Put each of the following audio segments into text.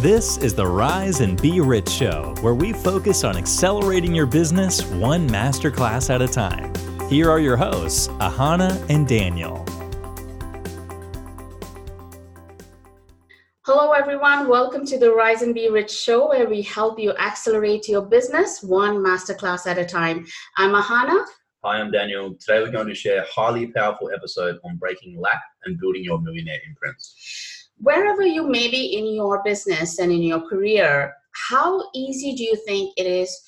This is the Rise and Be Rich show, where we focus on accelerating your business one masterclass at a time. Here are your hosts, Ahana and Daniel. Hello, everyone. Welcome to the Rise and Be Rich show, where we help you accelerate your business one masterclass at a time. I'm Ahana. Hi, I'm Daniel. Today we're going to share a highly powerful episode on breaking lack and building your millionaire imprints wherever you may be in your business and in your career, how easy do you think it is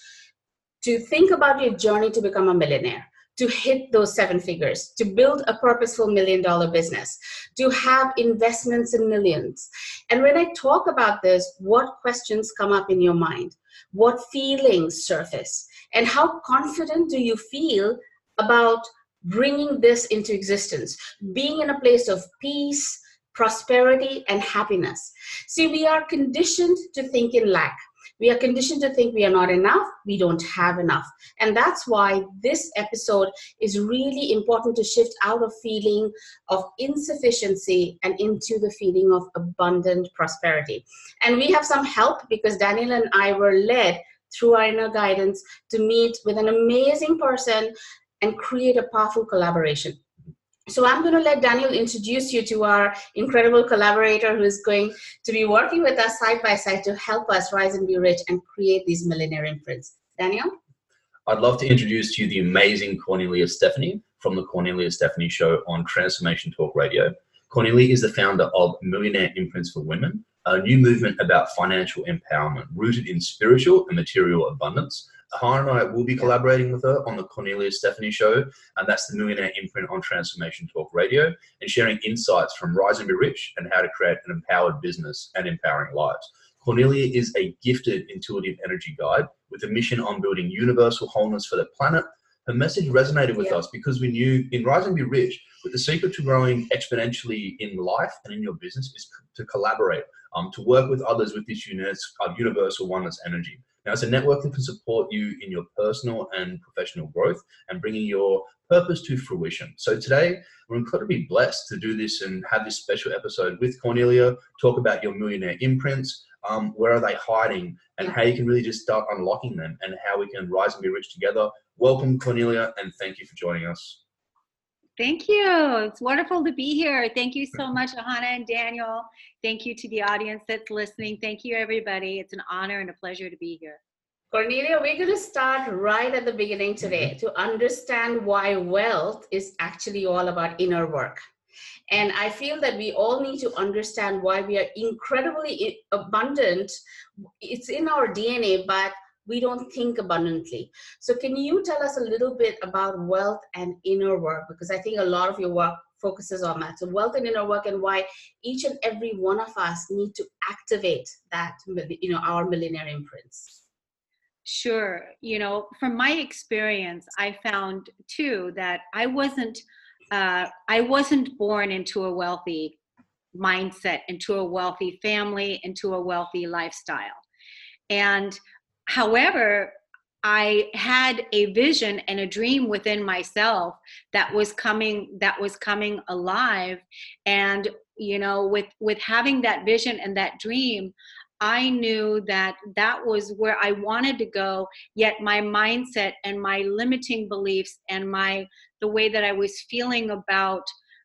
to think about your journey to become a millionaire? To hit those seven figures, to build a purposeful million dollar business, to have investments in millions. And when I talk about this, what questions come up in your mind? What feelings surface? And how confident do you feel about bringing this into existence? Being in a place of peace, prosperity, and happiness. See, we are conditioned to think in lack. We are conditioned to think we are not enough, we don't have enough. And that's why this episode is really important to shift out of feeling of insufficiency and into the feeling of abundant prosperity. And we have some help because Daniel and I were led through our inner guidance to meet with an amazing person and create a powerful collaboration. So I'm going to let Daniel introduce you to our incredible collaborator who is going to be working with us side by side to help us rise and be rich and create these millionaire imprints. Daniel? I'd love to introduce to you the amazing Kornelia Stephanie from the Kornelia Stephanie Show on Transformation Talk Radio. Kornelia is the founder of Millionaire Imprints for Women, a new movement about financial empowerment rooted in spiritual and material abundance Ahana and I will be collaborating with her on the Kornelia Stephanie Show, and that's the Millionaire Imprint on Transformation Talk Radio, and sharing insights from Rise and Be Rich and how to create an empowered business and empowering lives. Kornelia is a gifted intuitive energy guide with a mission on building universal wholeness for the planet. Her message resonated with yeah. us because we knew in Rise and Be Rich, that the secret to growing exponentially in life and in your business is to collaborate, um, to work with others with this uh, universal oneness energy. Now, it's a network that can support you in your personal and professional growth and bringing your purpose to fruition. So today, we're incredibly blessed to do this and have this special episode with Kornelia, talk about your millionaire imprints, um, where are they hiding, and how you can really just start unlocking them and how we can rise and be rich together. Welcome, Kornelia, and thank you for joining us. Thank you. It's wonderful to be here. Thank you so much, Ahana and Daniel. Thank you to the audience that's listening. Thank you, everybody. It's an honor and a pleasure to be here. Kornelia, we're going to start right at the beginning today to understand why wealth is actually all about inner work. And I feel that we all need to understand why we are incredibly abundant. It's in our DNA, but we don't think abundantly. So, can you tell us a little bit about wealth and inner work? Because I think a lot of your work focuses on that. So, wealth and inner work, and why each and every one of us need to activate that, you know, our millionaire imprints. Sure. You know, from my experience, I found too that I wasn't. Uh, I wasn't born into a wealthy mindset, into a wealthy family, into a wealthy lifestyle. And However, I had a vision and a dream within myself that was coming that was coming alive. And you know with with having that vision and that dream I knew that that was where I wanted to go yet my mindset and my limiting beliefs and my the way that I was feeling about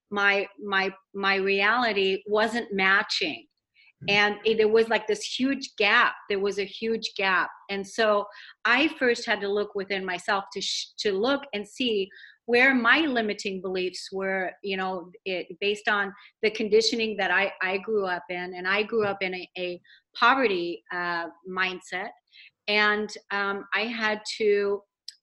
my my my reality wasn't matching and it, there was like this huge gap. There was a huge gap. And so i first had to look within myself to sh- to look and see where my limiting beliefs were you know it, based on the conditioning that i i grew up in. And i grew up in a, a poverty uh, mindset. And um, i had to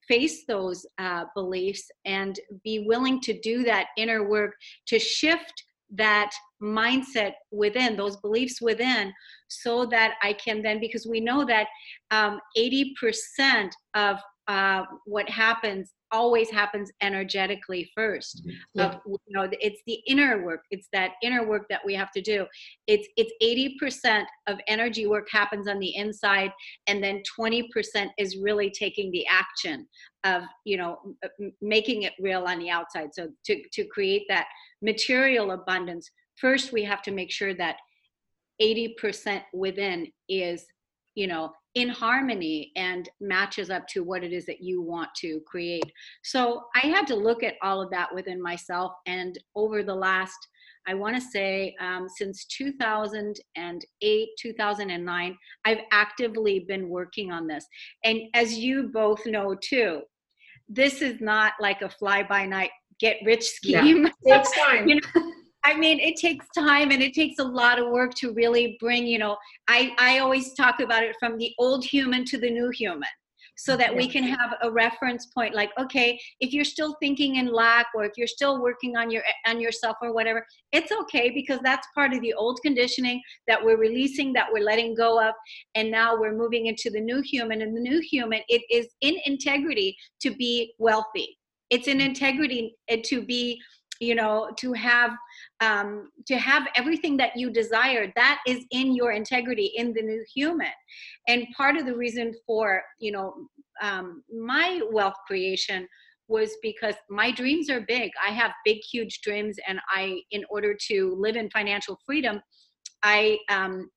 face those uh, beliefs and be willing to do that inner work to shift that mindset within, those beliefs within, so that I can then, because we know that um, 80% of uh, what happens always happens energetically first mm-hmm. yeah. of, you know it's the inner work it's that inner work that we have to do it's it's 80% of energy work happens on the inside and then 20% is really taking the action of you know making it real on the outside so to to create that material abundance first we have to make sure that 80% within is you know in harmony and matches up to what it is that you want to create. So i had to look at all of that within myself and over the last i want to say um, since 2008 2009 i've actively been working on this. And as you both know too this is not like a fly by night get rich scheme. Yeah. takes time you know I mean, it takes time and it takes a lot of work to really bring, you know, I, I always talk about it from the old human to the new human so that we can have a reference point like okay if you're still thinking in lack or if you're still working on your on yourself or whatever it's okay because that's part of the old conditioning that we're releasing that we're letting go of and now we're moving into the new human and the new human it is in integrity to be wealthy. It's in mm. integrity eh, to be you know to have um, to have everything that you desire that is in your integrity in the new human. And part of the reason for you know um, my wealth creation was because my dreams are big. I have big huge dreams and i in order to live in financial freedom i um,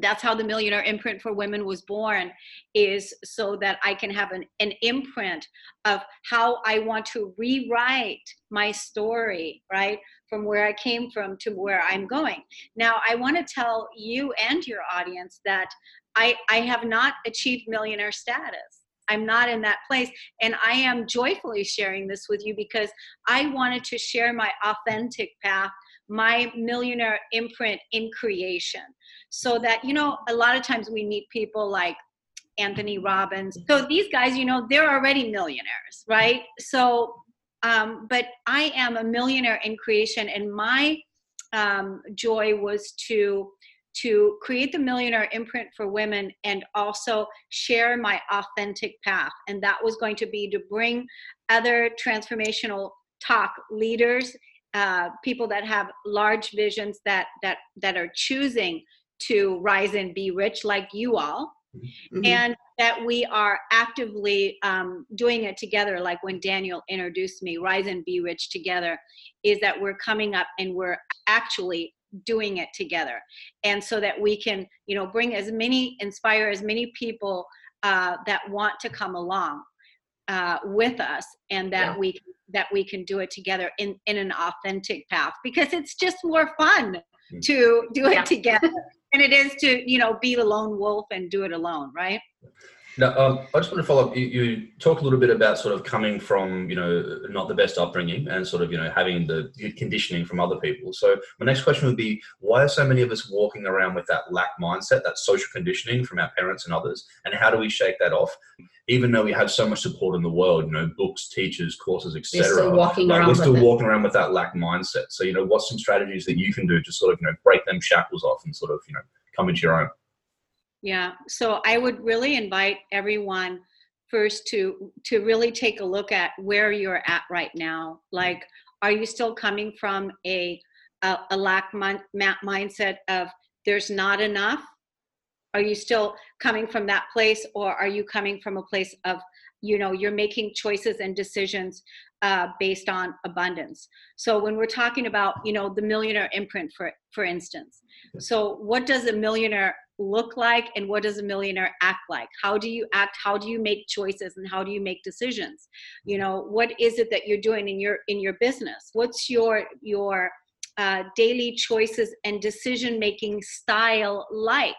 that's how the millionaire imprint for women was born is so that i can have an, an imprint of how i want to rewrite my story right from where i came from to where i'm going now i want to tell you and your audience that i i have not achieved millionaire status I'm not in that place. And I am joyfully sharing this with you because I wanted to share my authentic path my millionaire imprint in creation. So that you know a lot of times we meet people like anthony robbins. So these guys you know they're already millionaires right? So um, but i am a millionaire in creation and my um, joy was to to create the millionaire imprint for women and also share my authentic path. And that was going to be to bring other transformational talk leaders uh, people that have large visions that that that are choosing to rise and be rich like you all mm-hmm. and that we are actively um, doing it together like when daniel introduced me rise and be rich together is that we're coming up and we're actually doing it together and so that we can you know bring as many inspire as many people uh, that want to come along uh, with us and that yeah. we that we can do it together in in an authentic path because it's just more fun mm-hmm. to do it together than it is to you know be the lone wolf and do it alone right now, um, I just want to follow up. You, you talk a little bit about sort of coming from, you know, not the best upbringing and sort of, you know, having the conditioning from other people. So my next question would be, why are so many of us walking around with that lack mindset, that social conditioning from our parents and others, and how do we shake that off? Even though we have so much support in the world, you know, books, teachers, courses, etc. We're still walking like, around. We're still walking around with that lack mindset. So, you know, what's some strategies that you can do to sort of, you know, break them shackles off and sort of, you know, come into your own? Yeah. So I would really invite everyone first to to really take a look at where you're at right now. Like, are you still coming from a a, a lack min- mindset of there's not enough? Are you still coming from that place, or are you coming from a place of you know you're making choices and decisions uh, based on abundance so when we're talking about you know the millionaire imprint for for instance so what does a millionaire look like and what does a millionaire act like? How do you act? How do you make choices and how do you make decisions? You know what is it that you're doing in your in your business? What's your your uh, daily choices and decision making style like?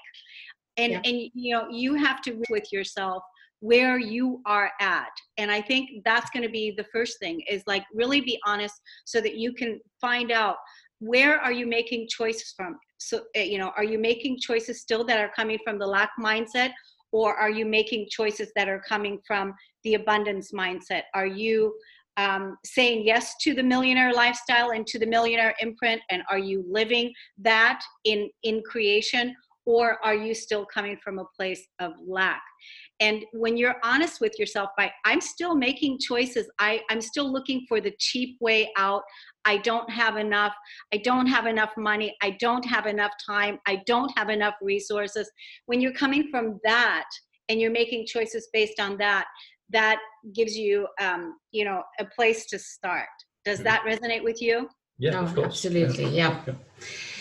And yeah. and you know you have to with yourself where you are at. And i think that's going to be the first thing is like really be honest so that you can find out where are you making choices from so eh, you know are you making choices still that are coming from the lack mindset? Or are you making choices that are coming from the abundance mindset? Are you um, saying yes to the millionaire lifestyle and to the millionaire imprint? And are you living that in in creation or are you still coming from a place of lack? And when you're honest with yourself by i'm still making choices. I, i'm still looking for the cheap way out. I don't have enough. I don't have enough money. I don't have enough time. I don't have enough resources. When you're coming from that and you're making choices based on that that gives you um, you know a place to start. Does that resonate with you Yeah, Oh, of course. absolutely. Yeah.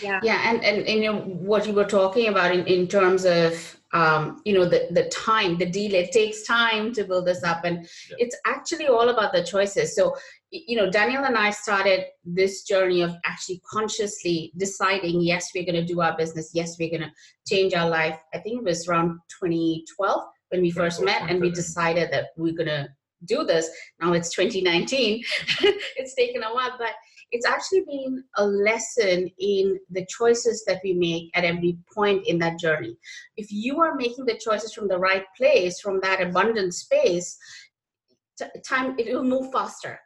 Yeah. Yeah. And, and, you know, what you were talking about in, in terms of, um, you know, the, the time, the delay, it takes time to build this up. And Yeah. it's actually all about the choices. So, you know, Daniel and I started this journey of actually consciously deciding, yes, we're going to do our business. Yes, we're going to change our life. I think it was around 2012 when we first met and we decided that we're going to do this. Now it's 2019. it's taken a while, but it's actually been a lesson in the choices that we make at every point in that journey. If you are making the choices from the right place, from that abundant space, t- time it will move faster.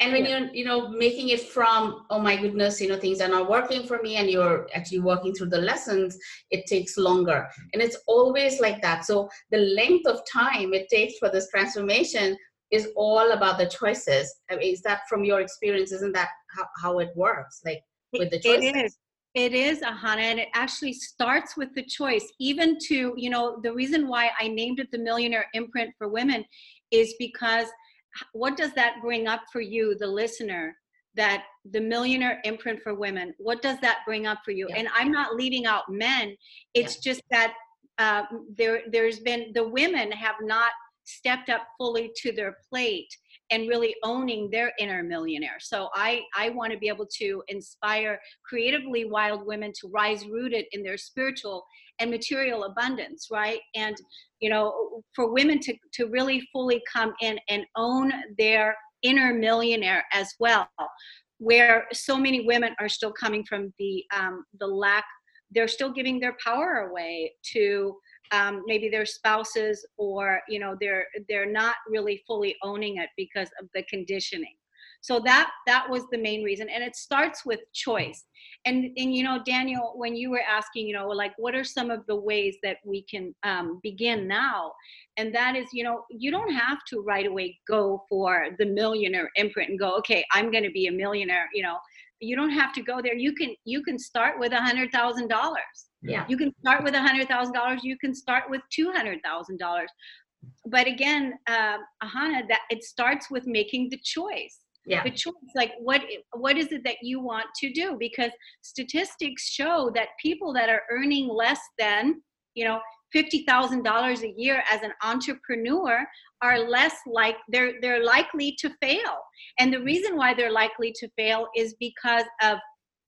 And when you're, you know, making it from, oh my goodness, you know, things are not working for me, and you're actually working through the lessons, it takes longer. And it's always like that. So the length of time it takes for this transformation is all about the choices. I mean, is that from your experience? Isn't that how, how it works? Like with the choices? It is. It is, Ahana, and it actually starts with the choice. Even to, you know, the reason why I named it the Millionaire Imprint for Women is because what does that bring up for you, the listener? That the Millionaire Imprint for Women, what does that bring up for you? Yeah. And I'm not leading out men. It's just that uh, there, there's been the women have not stepped up fully to their plate and really owning their inner millionaire. So I I want to be able to inspire creatively wild women to rise rooted in their spiritual and material abundance, right? And you know, for women to to really fully come in and own their inner millionaire as well, where so many women are still coming from the um, the lack. They're still giving their power away to um, maybe their spouses or you know they're they're not really fully owning it because of the conditioning. So that that was the main reason and it starts with choice. And and you know daniel when you were asking you know like what are some of the ways that we can um, begin now? And that is you know you don't have to right away go for the millionaire imprint and go okay i'm going to be a millionaire you know. You don't have to go there. You can you can start with a hundred thousand dollars Yeah. you can start with a hundred thousand dollars you can start with two hundred thousand dollars but again um, ahana that it starts with making the choice Yeah. the choice like what what is it that you want to do because statistics show that people that are earning less than you know $50,000 a year as an entrepreneur are less like they're they're likely to fail and the reason why they're likely to fail is because of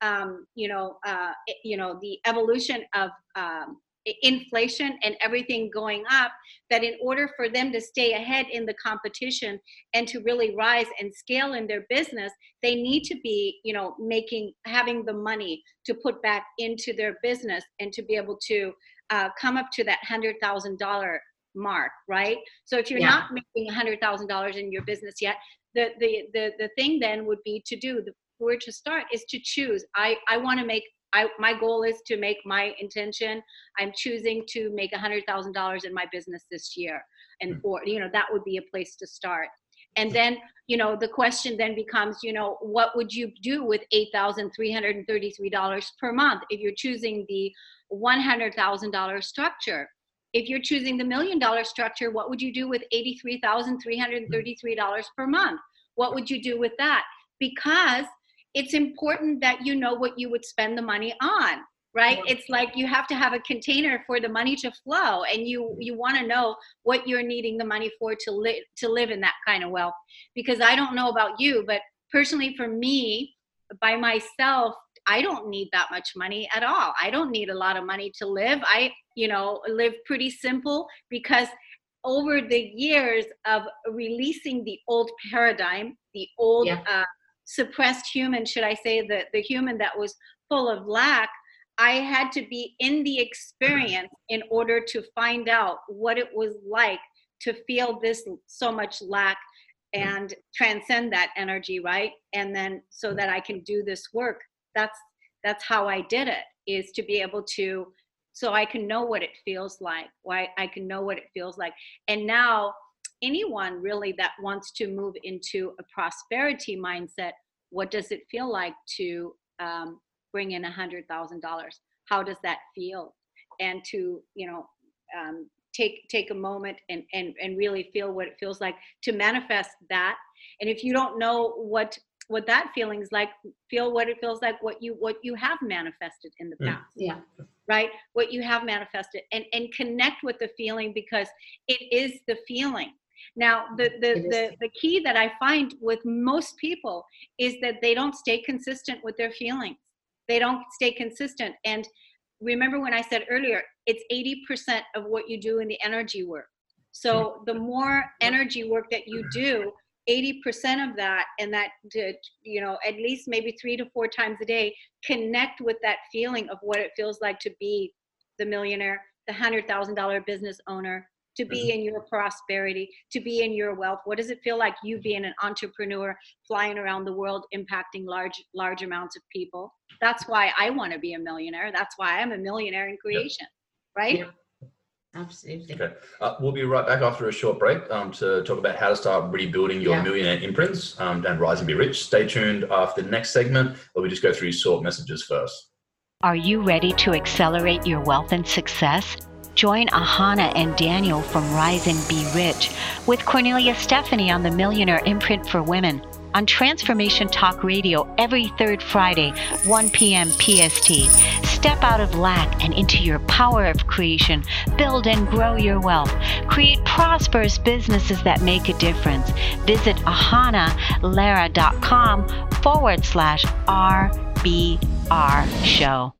um, you know uh, you know the evolution of um, inflation and everything going up that in order for them to stay ahead in the competition and to really rise and scale in their business they need to be you know making having the money to put back into their business and to be able to uh, come up to that hundred thousand dollar mark right so if you're Yeah. not making a hundred thousand dollars in your business yet the, the the the thing then would be to do the where to start is to choose i i want to make I, my goal is to make my intention. I'm choosing to make a hundred thousand dollars in my business this year, and hmm. or you know that would be a place to start. And hmm. then you know the question then becomes you know what would you do with eight thousand three hundred and thirty three dollars per month if you're choosing the one hundred thousand dollar structure. If you're choosing the million dollar structure, what would you do with eighty three thousand three hundred and hmm. thirty three dollars per month? What would you do with that? Because it's important that you know what you would spend the money on right? It's like you have to have a container for the money to flow and you you want to know what you're needing the money for to live to live in that kind of wealth. Because i don't know about you but personally for me by myself i don't need that much money at all. I don't need a lot of money to live. I you know live pretty simple because over the years of releasing the old paradigm the old Yeah. uh, suppressed human should i say the the human that was full of lack i had to be in the experience in order to find out what it was like to feel this so much lack mm. and transcend that energy right? And then so mm. that i can do this work. That's that's how i did it is to be able to so i can know what it feels like why i can know what it feels like. And now anyone really that wants to move into a prosperity mindset what does it feel like to um, bring in a hundred thousand dollars? How does that feel? And to you know um, take take a moment and, and and really feel what it feels like to manifest that. And if you don't know what what that feeling is like feel what it feels like what you what you have manifested in the Mm. past. Yeah. right? What you have manifested. And and connect with the feeling because it is the feeling now the the the, the key that i find with most people is that they don't stay consistent with their feelings. They don't stay consistent. And remember when i said earlier it's 80% of what you do in the energy work. So mm-hmm. the more energy work that you do 80% of that and that you know at least maybe three to four times a day connect with that feeling of what it feels like to be the millionaire the hundred thousand dollar business owner to be in your prosperity to be in your wealth what does it feel like you being an entrepreneur flying around the world impacting large large amounts of people that's why i want to be a millionaire that's why i'm a millionaire in creation right Yeah. Absolutely. Okay. Uh, we'll be right back after a short break um, to talk about how to start rebuilding your Yeah. millionaire imprints um, and rise and be rich. Stay tuned after the next segment where we just go through sort messages first. Are you ready to accelerate your wealth and success? Join Ahana and Daniel from Rise and Be Rich with Kornelia Stephanie on the Millionaire Imprint for Women on Transformation Talk Radio every third Friday, 1 p.m. PST. Step out of lack and into your power of creation. Build and grow your wealth. Create prosperous businesses that make a difference. Visit ahanalara.com forward slash RBR show.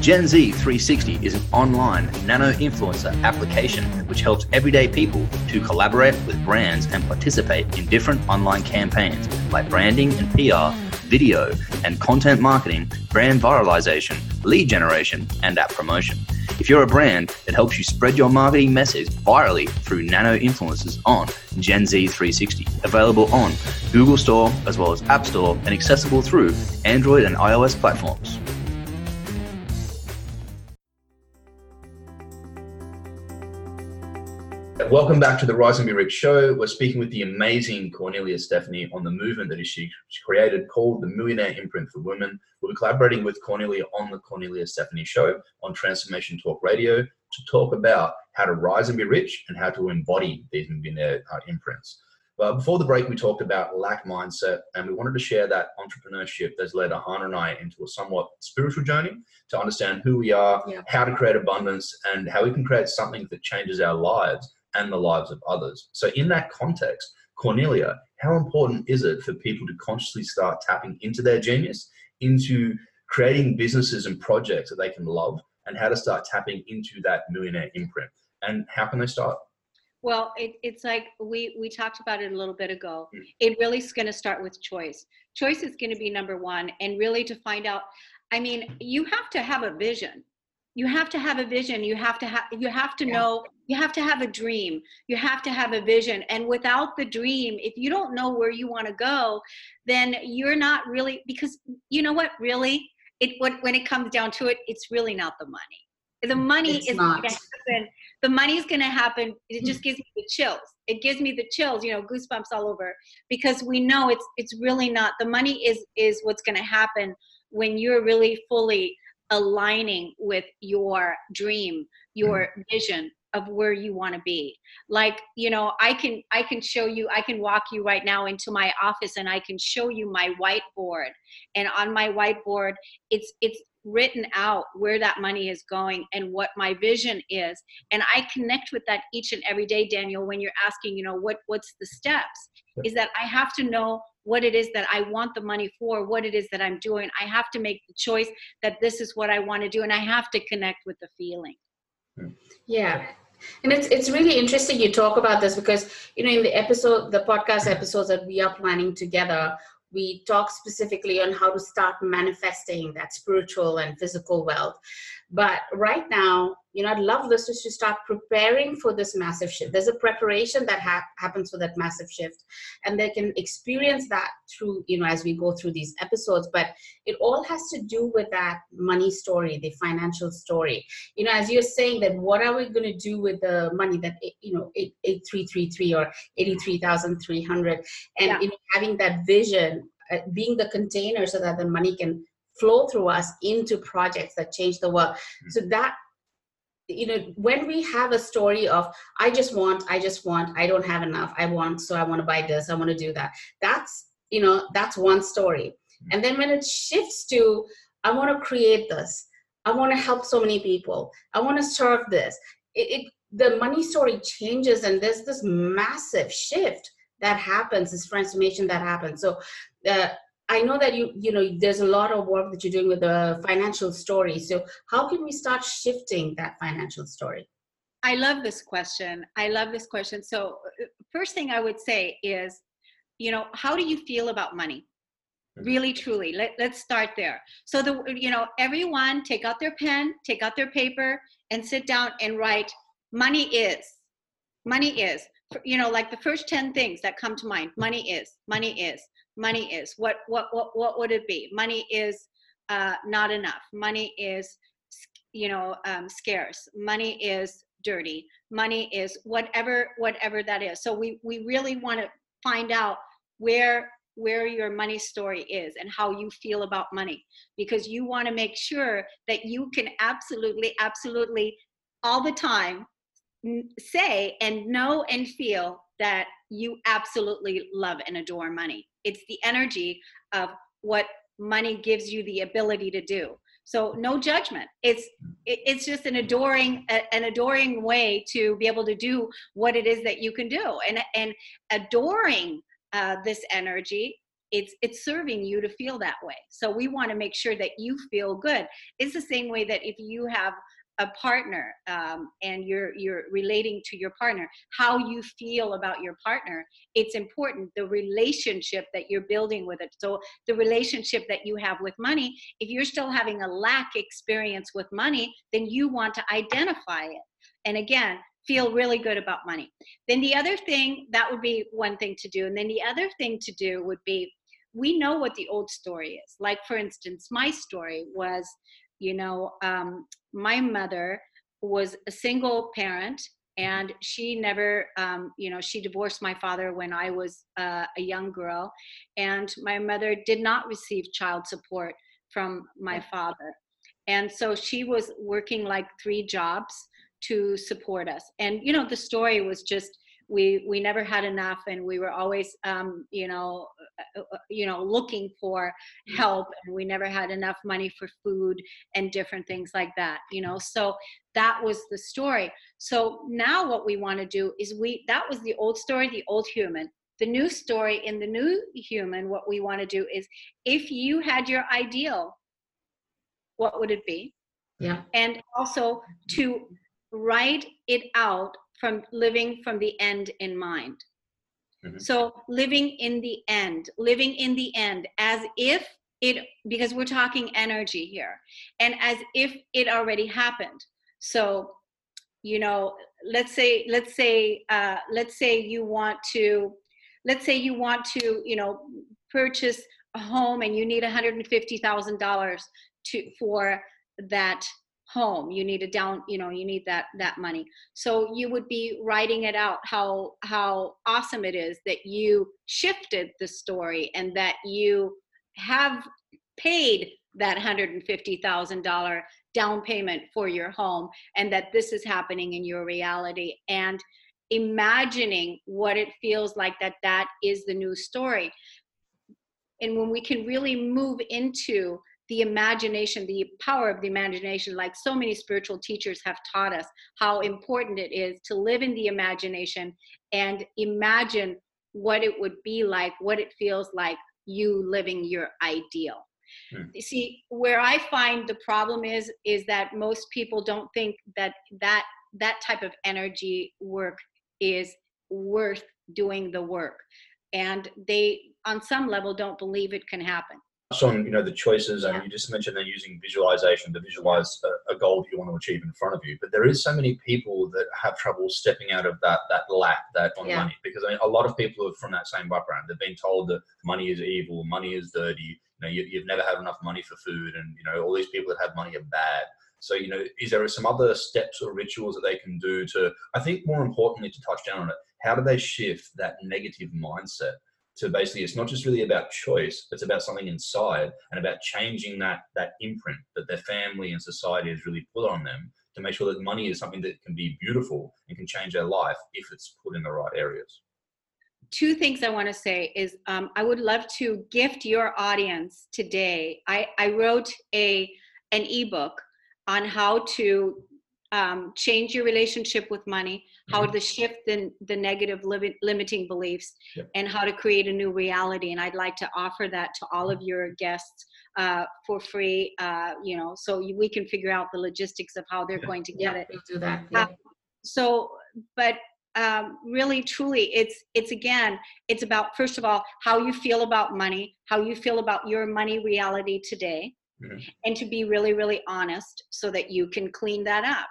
Gen Z 360 is an online nano influencer application which helps everyday people to collaborate with brands and participate in different online campaigns like branding and PR, video and content marketing, brand viralization, lead generation, and app promotion. If you're a brand that helps you spread your marketing message virally through nano influencers on Gen Z 360, available on Google Store as well as App Store and accessible through Android and iOS platforms. Welcome back to the Rise and Be Rich show. We're speaking with the amazing Kornelia Stephanie on the movement that she she created called the Millionaire Imprint for Women. We'll be collaborating with Kornelia on the Kornelia Stephanie show on Transformation Talk Radio to talk about how to rise and be rich and how to embody these millionaire uh, imprints. But before the break, we talked about lack mindset, and we wanted to share that entrepreneurship that's led Ahana and I into a somewhat spiritual journey to understand who we are, Yeah. how to create abundance, and how we can create something that changes our lives and the lives of others. So, in that context, Kornelia, how important is it for people to consciously start tapping into their genius, into creating businesses and projects that they can love, and how to start tapping into that millionaire imprint? And how can they start? Well, it, it's like we we talked about it a little bit ago. Mm. It really is going to start with choice. Choice is going to be number one, and really to find out. I mean, you have to have a vision. You have to have a vision. You have to have. You have to Yeah. know. You have to have a dream. You have to have a vision. And without the dream, if you don't know where you want to go, then you're not really because you know what? Really, it when when it comes down to it, it's really not the money. The money It's is going not. to happen the money's going to happen it mm. just gives me the chills it gives me the chills you know goosebumps all over because we know it's it's really not the money is is what's going to happen when you're really fully aligning with your dream your mm-hmm. vision of where you want to be. Like you know i can i can show you i can walk you right now into my office and i can show you my whiteboard. And on my whiteboard it's it's written out where that money is going and what my vision is. And i connect with that each and every day daniel when you're asking you know what what's the steps is that i have to know what it is that i want the money for what it is that i'm doing. I have to make the choice that this is what i want to do and i have to connect with the feeling. Yeah. And it's it's really interesting you talk about this because you know in the episode the podcast episodes that we are planning together we talk specifically on how to start manifesting that spiritual and physical wealth but right now you know i'd love listeners to start preparing for this massive shift. There's a preparation that ha- happens for that massive shift and they can experience that through you know as we go through these episodes. But it all has to do with that money story the financial story. You know as you're saying that what are we going to do with the money that you know 8333 or 83300 and Yeah. you know having that vision uh, being the container so that the money can flow through us into projects that change the world. So that you know when we have a story of i just want i just want i don't have enough i want so i want to buy this i want to do that that's you know that's one story. And then when it shifts to i want to create this i want to help so many people i want to serve this it, it the money story changes and there's this massive shift that happens this transformation that happens. So uh, I know that you you know there's a lot of work that you're doing with the financial story. So how can we start shifting that financial story? I love this question. I love this question. So uh, first thing I would say is, you know, how do you feel about money? Mm-hmm. Really, truly. Let, let's start there. So the you know, everyone take out their pen, take out their paper, and sit down and write money is. Money is. You know, like the first 10 things that come to mind. Money is, money is money is. What what what, what would it be? Money is uh, not enough. Money is you know um, scarce. Money is dirty. Money is whatever whatever that is. So we we really want to find out where where your money story is and how you feel about money. Because you want to make sure that you can absolutely absolutely all the time say and know and feel that you absolutely love and adore money it's the energy of what money gives you the ability to do. So no judgment. It's it's just an adoring an adoring way to be able to do what it is that you can do. And and adoring uh, this energy it's it's serving you to feel that way. So we want to make sure that you feel good. It's the same way that if you have a partner um, and you're you're relating to your partner how you feel about your partner it's important. The relationship that you're building with it so the relationship that you have with money if you're still having a lack experience with money then you want to identify it. And again feel really good about money. Then the other thing that would be one thing to do. And then the other thing to do would be we know what the old story is. Like for instance my story was you know um, my mother was a single parent and she never um, you know she divorced my father when i was uh, a young girl and my mother did not receive child support from my father. And so she was working like three jobs to support us. And you know the story was just we we never had enough and we were always um, you know you know looking for mm. help and we never had enough money for food and different things like that you know? So that was the story. So now what we want to do is we that was the old story the old human. The new story in the new human what we want to do is if you had your ideal what would it be? Yeah. And also to write it out from living from the end in mind. Mm-hmm. So living in the end, living in the end as if it, because we're talking energy here, and as if it already happened. So, you know, let's say, let's say, uh, let's say you want to, let's say you want to, you know, purchase a home and you need $150,000 to for that home you need a down you know you need that that money. So you would be writing it out how how awesome it is that you shifted the story and that you have paid that $150,000 down payment for your home and that this is happening in your reality and imagining what it feels like that that is the new story. And when we can really move into the imagination, the power of the imagination, like so many spiritual teachers have taught us, how important it is to live in the imagination and imagine what it would be like, what it feels like you living your ideal. Hmm. You see, where I find the problem is, is that most people don't think that that that type of energy work is worth doing the work, and they, on some level, don't believe it can happen on you know the choices and you just mentioned they're using visualization to visualize a, a, goal that you want to achieve in front of you. But there is so many people that have trouble stepping out of that that lack that on yeah. money. Because I mean, a lot of people are from that same background they've been told that money is evil money is dirty you know you, you've never had enough money for food and you know all these people that have money are bad. So you know is there some other steps or rituals that they can do to i think more importantly to touch down on it how do they shift that negative mindset to basically it's not just really about choice it's about something inside and about changing that that imprint that their family and society has really put on them to make sure that money is something that can be beautiful and can change their life if it's put in the right areas two things I want to say is um, I would love to gift your audience today. I, I wrote a an ebook on how to um, change your relationship with money, how mm-hmm. to shift the, the negative li- limiting beliefs, yep. and how to create a new reality. And I'd like to offer that to all of your guests uh, for free. Uh, you know, so we can figure out the logistics of how they're going to get yeah, it. We'll do that. Yeah. Um, so, but um, really truly it's it's again it's about first of all how you feel about money how you feel about your money reality today mm-hmm. and to be really really honest so that you can clean that up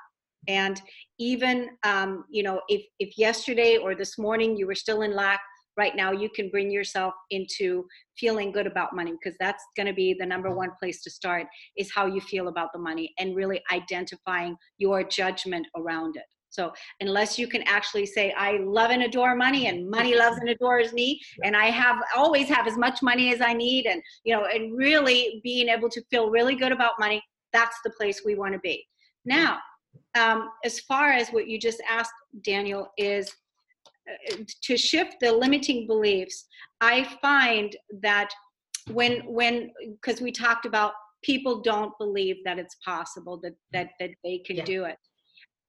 and even um, you know if if yesterday or this morning you were still in lack right now you can bring yourself into feeling good about money because that's going to be the number one place to start is how you feel about the money and really identifying your judgment around it so unless you can actually say, I love and adore money and money loves and adores me, and I have always have as much money as I need, and you know, and really being able to feel really good about money, that's the place we want to be. Now, um, as far as what you just asked, Daniel, is uh, to shift the limiting beliefs. I find that when when because we talked about people don't believe that it's possible that that that they can yeah. do it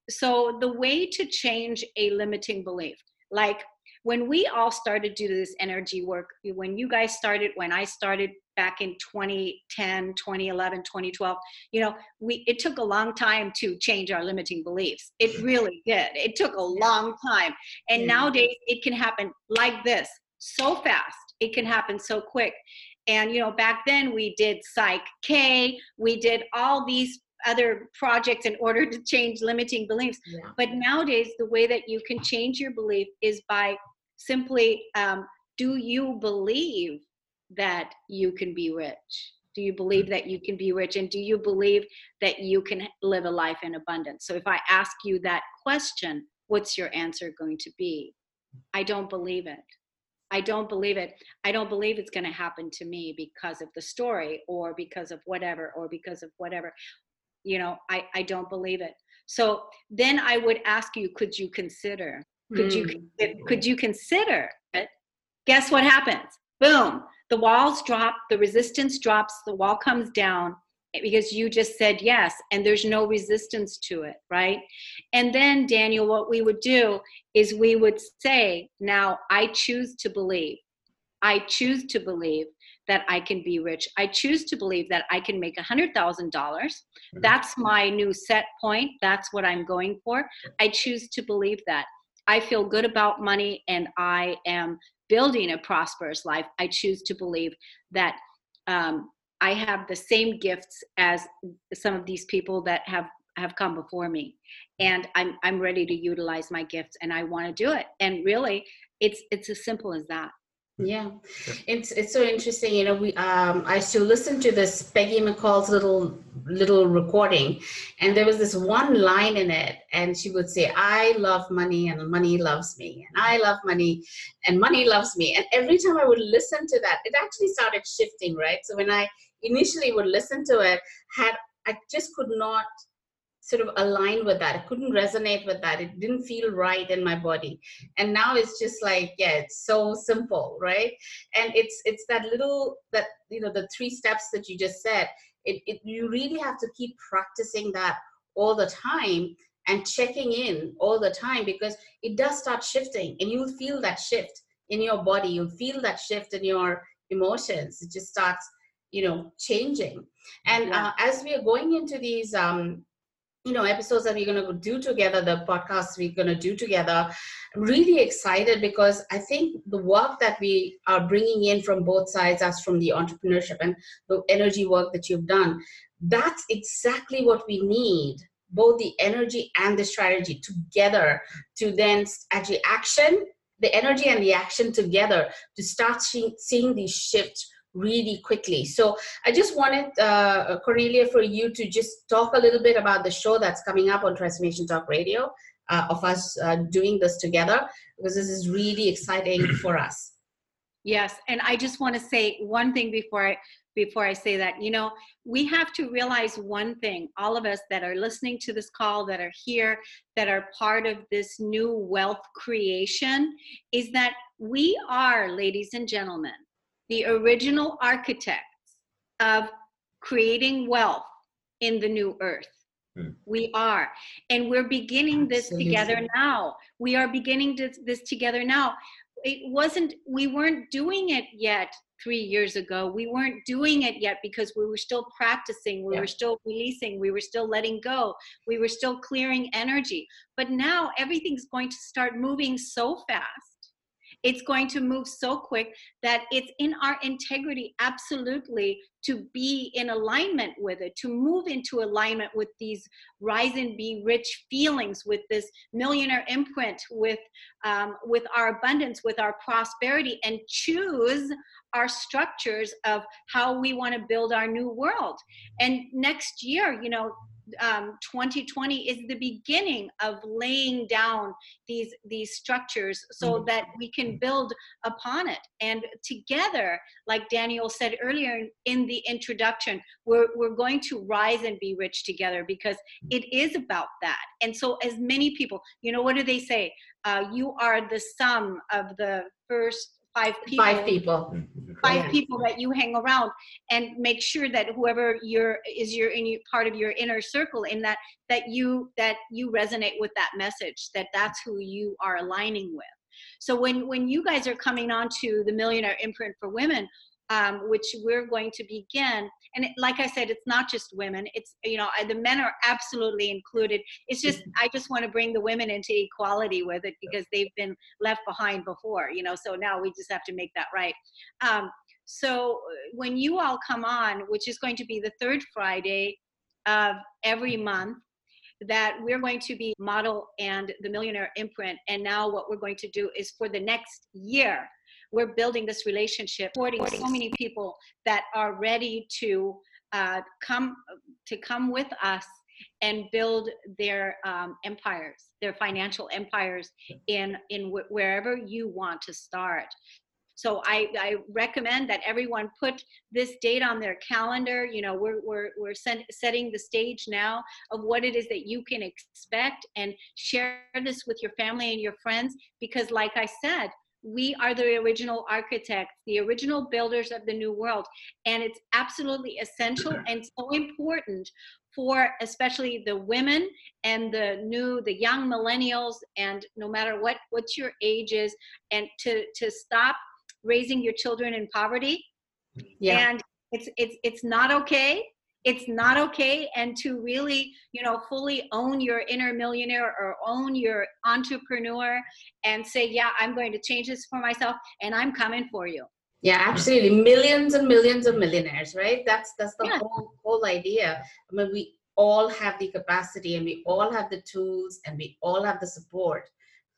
so the way to change a limiting belief like when we all started to do this energy work when you guys started when i started back in 2010 2011 2012 you know we it took a long time to change our limiting beliefs. It really did. It took a long time. And nowadays it can happen like this so fast. It can happen so quick. And you know back then we did psych k. We did all these other projects in order to change limiting beliefs. Yeah. But nowadays, the way that you can change your belief is by simply um, do you believe that you can be rich? Do you believe that you can be rich? And do you believe that you can live a life in abundance? So if I ask you that question, what's your answer going to be? I don't believe it. I don't believe it. I don't believe it's going to happen to me because of the story or because of whatever or because of whatever you know i i don't believe it so then i would ask you could you consider could mm. you could you consider it guess what happens boom the walls drop the resistance drops the wall comes down because you just said yes and there's no resistance to it right and then daniel what we would do is we would say now i choose to believe i choose to believe that I can be rich. I choose to believe that I can make $100,000. Mm-hmm. That's my new set point. That's what I'm going for. I choose to believe that. I feel good about money and I am building a prosperous life. I choose to believe that um, I have the same gifts as some of these people that have have come before me and I'm I'm ready to utilize my gifts and I want to do it and really it's it's as simple as that yeah, it's it's so interesting. You know, we um, I still listen to this Peggy McColl's little little recording, and there was this one line in it, and she would say, "I love money, and money loves me, and I love money, and money loves me." And every time I would listen to that, it actually started shifting, right? So when I initially would listen to it, had I just could not sort of align with that. It couldn't resonate with that. It didn't feel right in my body. And now it's just like, yeah, it's so simple, right? And it's it's that little that you know the three steps that you just said. It, it you really have to keep practicing that all the time and checking in all the time because it does start shifting and you'll feel that shift in your body you'll feel that shift in your emotions it just starts you know changing and yeah. uh, as we are going into these um you know episodes that we're going to do together the podcasts we're going to do together. I'm really excited because i think the work that we are bringing in from both sides as from the entrepreneurship and the energy work that you've done that's exactly what we need both the energy and the strategy together to then actually action the energy and the action together to start seeing, seeing these shifts really quickly. So I just wanted, uh, Kornelia, for you to just talk a little bit about the show that's coming up on Transformation Talk Radio uh, of us uh, doing this together, because this is really exciting for us. Yes, and I just want to say one thing before I before I say that. You know, we have to realize one thing, all of us that are listening to this call, that are here, that are part of this new wealth creation, is that we are, ladies and gentlemen, the original architects of creating wealth in the new earth. Hmm. We are. And we're beginning this Absolutely. together now. We are beginning this, this together now. It wasn't, we weren't doing it yet three years ago. We weren't doing it yet because we were still practicing, we Yeah. were still releasing, we were still letting go, we were still clearing energy. But now everything's going to start moving so fast. It's going to move so quick that it's in our integrity, absolutely, to be in alignment with it, to move into alignment with these rise and be rich feelings, with this millionaire imprint, with um, with our abundance, with our prosperity, and choose our structures of how we want to build our new world. And next year, you know, um, 2020 is the beginning of laying down these these structures so that we can build upon it. And together, like Daniel said earlier in the introduction, we're we're going to rise and be rich together because it is about that. And so, as many people, you know, what do they say? Uh, you are the sum of the first five people Five people. five Yeah. people that you hang around and make sure that whoever you're is your in your part of your inner circle in that that you that you resonate with that message that that's who you are aligning with so when when you guys are coming on to the millionaire imprint for women um, which we're going to begin and it, like i said it's not just women. It's you know I- the men are absolutely included. It's just i just want to bring the women into equality with it because they've been left behind before you know so now we just have to make that right. Um, so uh, when you all come on which is going to be the third friday of every month that we're going to be model and the millionaire imprint. And now what we're going to do is for the next year we're building this relationship supporting so many people that are ready to uh, come to come with us and build their um, empires their financial empires in in wh- wherever you want to start. So I, I recommend that everyone put this date on their calendar. You know, we're, we're, we're set, setting the stage now of what it is that you can expect and share this with your family and your friends because, like I said, we are the original architects, the original builders of the new world. And it's absolutely essential and so important for especially the women and the new the young millennials and no matter what what your age is and to to stop raising your children in poverty Yeah. and it's it's it's not okay it's not okay and to really you know fully own your inner millionaire or own your entrepreneur and say yeah i'm going to change this for myself and i'm coming for you Yeah, absolutely. Millions and millions of millionaires, right? That's that's the Yeah. whole whole idea. I mean, we all have the capacity and we all have the tools and we all have the support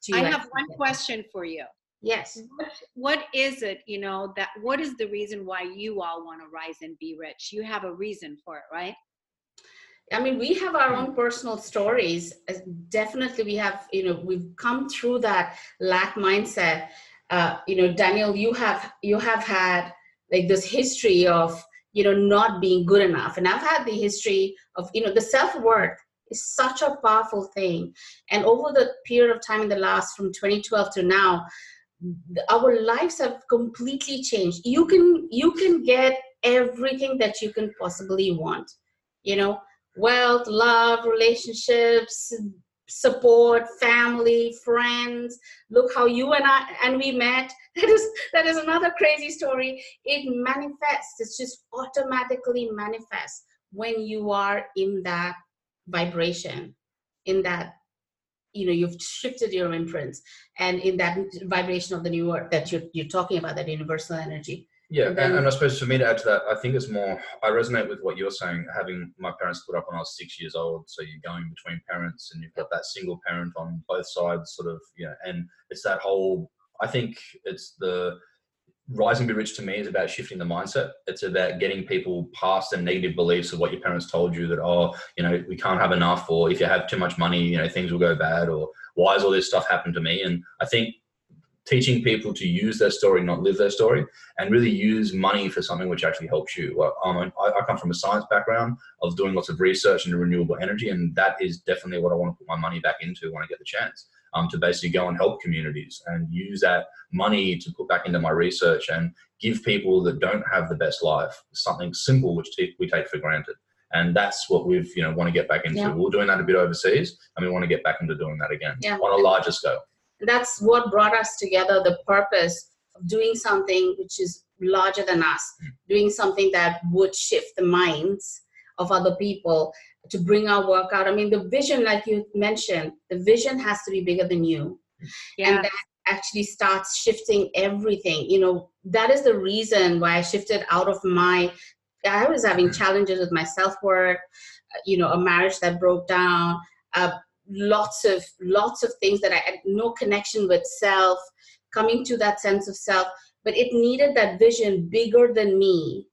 to i have one question for you Yes. what, what is it you know that what is the reason why you all want to rise and be rich you have a reason for it right I mean, we have our own personal stories. Definitely, we have, you know, we've come through that lack mindset. Uh, you know, Daniel, you have you have had like this history of you know not being good enough, and I've had the history of you know the self worth is such a powerful thing. And over the period of time in the last from 2012 to now, Mm-hmm. our lives have completely changed. You can you can get everything that you can possibly want. You know, wealth, love, relationships, support, family, friends. Look how you and I and we met. That is that is another crazy story. It manifests. It's just automatically manifests when you are in that vibration, in that you know you've shifted your imprints and in that vibration of the new earth that you're, you're talking about that universal energy Yeah, And and, then- and I suppose for me to add to that, I think it's more. I resonate with what you're saying. Having my parents split up when I was six years old, so you're going between parents, and you've got that single parent on both sides, sort of, you know. And it's that whole. I think it's the rising be rich to me is about shifting the mindset. It's about getting people past the negative beliefs of what your parents told you that oh, you know, we can't have enough, or if you have too much money, you know, things will go bad, or why has all this stuff happened to me? And I think teaching people to use their story, not live their story, and really use money for something which actually helps you. Um, I, I come from a science background of doing lots of research into renewable energy, and that is definitely what I want to put my money back into when I get the chance. Um, to basically go and help communities and use that money to put back into my research and give people that don't have the best life something simple which t- we take for granted and that's what we've you know want to get back into yeah. we're doing that a bit overseas and we want to get back into doing that again yeah. on a larger scale that's what brought us together the purpose of doing something which is larger than us mm. doing something that would shift the minds of other people to bring our work out i mean the vision like you mentioned the vision has to be bigger than you yeah. and that actually starts shifting everything you know that is the reason why i shifted out of my i was having challenges with my self-worth you know a marriage that broke down uh, lots of lots of things that I had no connection with self, coming to that sense of self. But it needed that vision bigger than me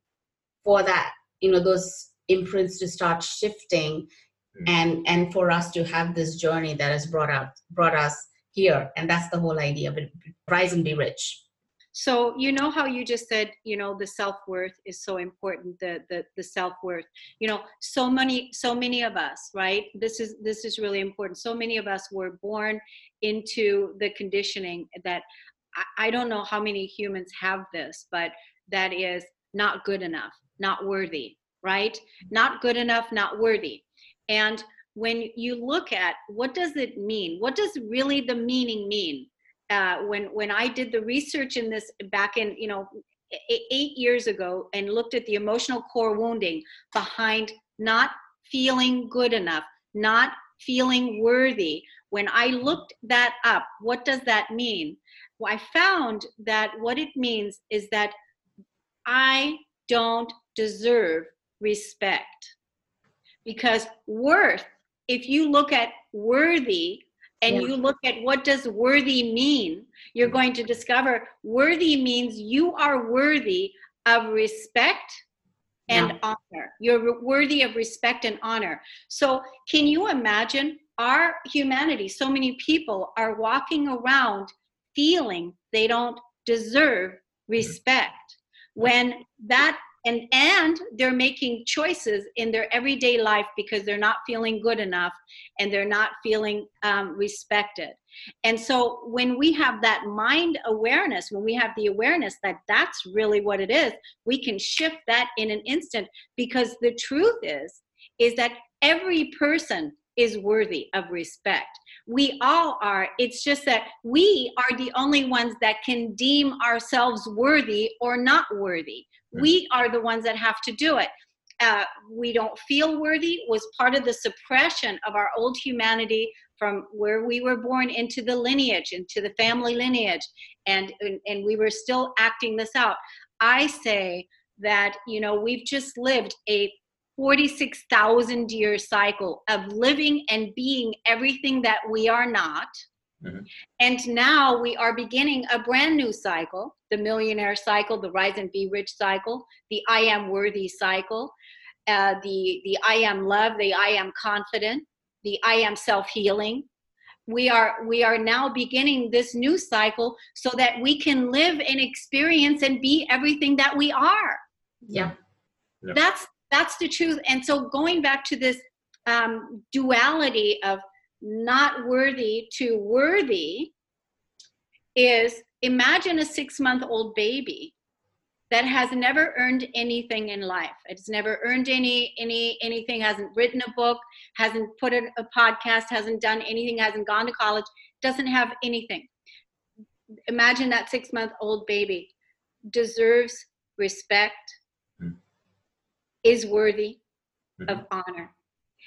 for that, you know, those imprints to start shifting mm-hmm. and and for us to have this journey that has brought out brought us here. And that's the whole idea but. Rise and be rich so you know how you just said you know the self-worth is so important the the, the self-worth you know so many so many of us right this is this is really important so many of us were born into the conditioning that I, I don't know how many humans have this but that is not good enough not worthy right not good enough not worthy and when you look at what does it mean what does really the meaning mean uh, when when I did the research in this back in you know eight years ago and looked at the emotional core wounding behind not feeling good enough, not feeling worthy. When I looked that up, what does that mean? Well, I found that what it means is that I don't deserve respect. Because worth, if you look at worthy, and yeah. you look at what does worthy mean you're going to discover worthy means you are worthy of respect and yeah. honor you're worthy of respect and honor so can you imagine our humanity so many people are walking around feeling they don't deserve mm. respect when that and and they're making choices in their everyday life because they're not feeling good enough and they're not feeling um, respected. And so when we have that mind awareness when we have the awareness that that's really what it is we can shift that in an instant because the truth is is that every person is worthy of respect. We all are. It's just that we are the only ones that can deem ourselves worthy or not worthy we are the ones that have to do it. Uh, we don't feel worthy was part of the suppression of our old humanity from where we were born into the lineage, into the family lineage, and, and, and we were still acting this out. I say that, you know, we've just lived a 46,000 year cycle of living and being everything that we are not Mm-hmm. And now we are beginning a brand new cycle the millionaire cycle, the rise and be rich cycle, the I am worthy cycle, uh, the, the I am love, the I am confident, the I am self healing. We are we are now beginning this new cycle so that we can live and experience and be everything that we are. Yeah. yeah. That's that's the truth. And so going back to this um, duality of not worthy to worthy is imagine a six month old baby that has never earned anything in life it's never earned any any anything hasn't written a book hasn't put a, a podcast hasn't done anything hasn't gone to college doesn't have anything imagine that six month old baby deserves respect mm-hmm. is worthy mm-hmm. of honor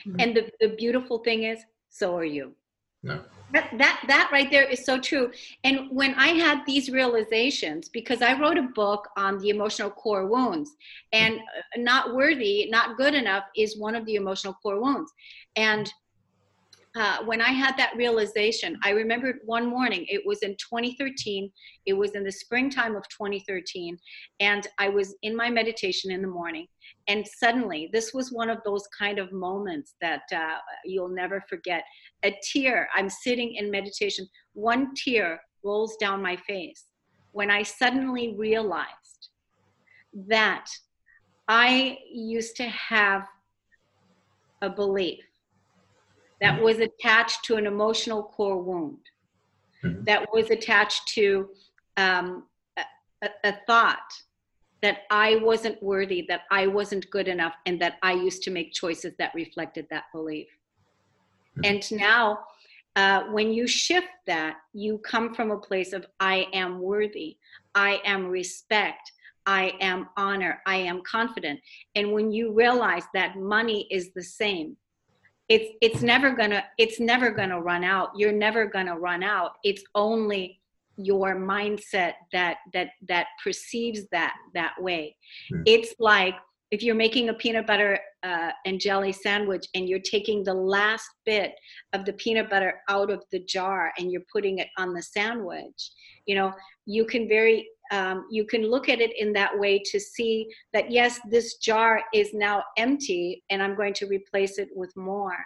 mm-hmm. and the, the beautiful thing is so are you. No. That, that that right there is so true. And when I had these realizations, because I wrote a book on the emotional core wounds, and uh, not worthy, not good enough is one of the emotional core wounds. And uh, when I had that realization, I remembered one morning, it was in 2013, it was in the springtime of 2013, and I was in my meditation in the morning, and suddenly this was one of those kind of moments that uh, you'll never forget. A tear i'm sitting in meditation one tear rolls down my face when I suddenly realized that I used to have a belief that was attached to an emotional core wound, Mhm. that was attached to um, a, a- thought that I wasn't worthy, that I wasn't good enough, and that I used to make choices that reflected that belief. Mhm. And now, uh, when you shift that, you come from a place of I am worthy, I am respect, I am honor, I am confident. And when you realize that money is the same, it's it's never gonna it's never gonna run out. You're never gonna run out. It's only your mindset that that that perceives that that way. Hmm. It's like if you're making a peanut butter uh, and jelly sandwich and you're taking the last bit of the peanut butter out of the jar and you're putting it on the sandwich you know you can very um, you can look at it in that way to see that yes this jar is now empty and i'm going to replace it with more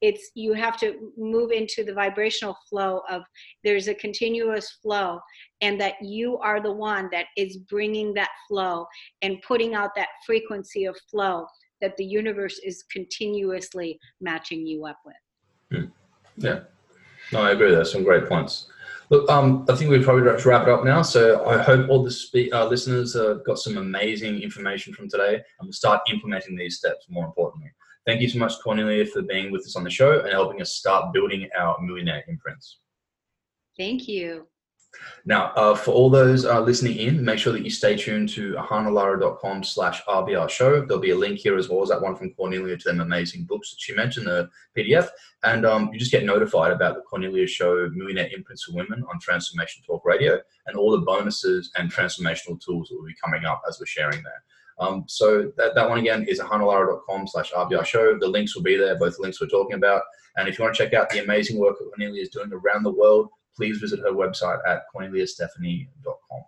it's you have to move into the vibrational flow of there's a continuous flow and that you are the one that is bringing that flow and putting out that frequency of flow that the universe is continuously matching you up with Yeah. No, I agree. There's some great points. Look, um, I think we probably have to wrap it up now. So I hope all the spe- uh, listeners uh, got some amazing information from today and will start implementing these steps more importantly. Thank you so much, Kornelia, for being with us on the show and helping us start building our millionaire imprints. thank you Now, uh, for all those uh, listening in, make sure that you stay tuned to ahanalara.com slash RBR show. There'll be a link here as well as that one from Kornelia to them amazing books that she mentioned, the PDF. And um, you just get notified about the Kornelia show, Millionaire Imprints for Women on Transformation Talk Radio and all the bonuses and transformational tools that will be coming up as we're sharing there. Um, so that, that one again is ahanalara.com slash RBR show. The links will be there, both links we're talking about. And if you want to check out the amazing work that Kornelia is doing around the world, please visit her website at korneliastephanie.com.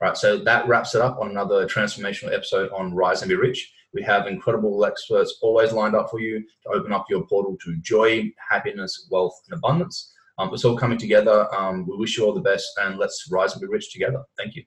Right, so that wraps it up on another transformational episode on Rise and Be Rich. We have incredible experts always lined up for you to open up your portal to joy, happiness, wealth, and abundance. Um, it's all coming together. Um, we wish you all the best and let's rise and be rich together. Thank you.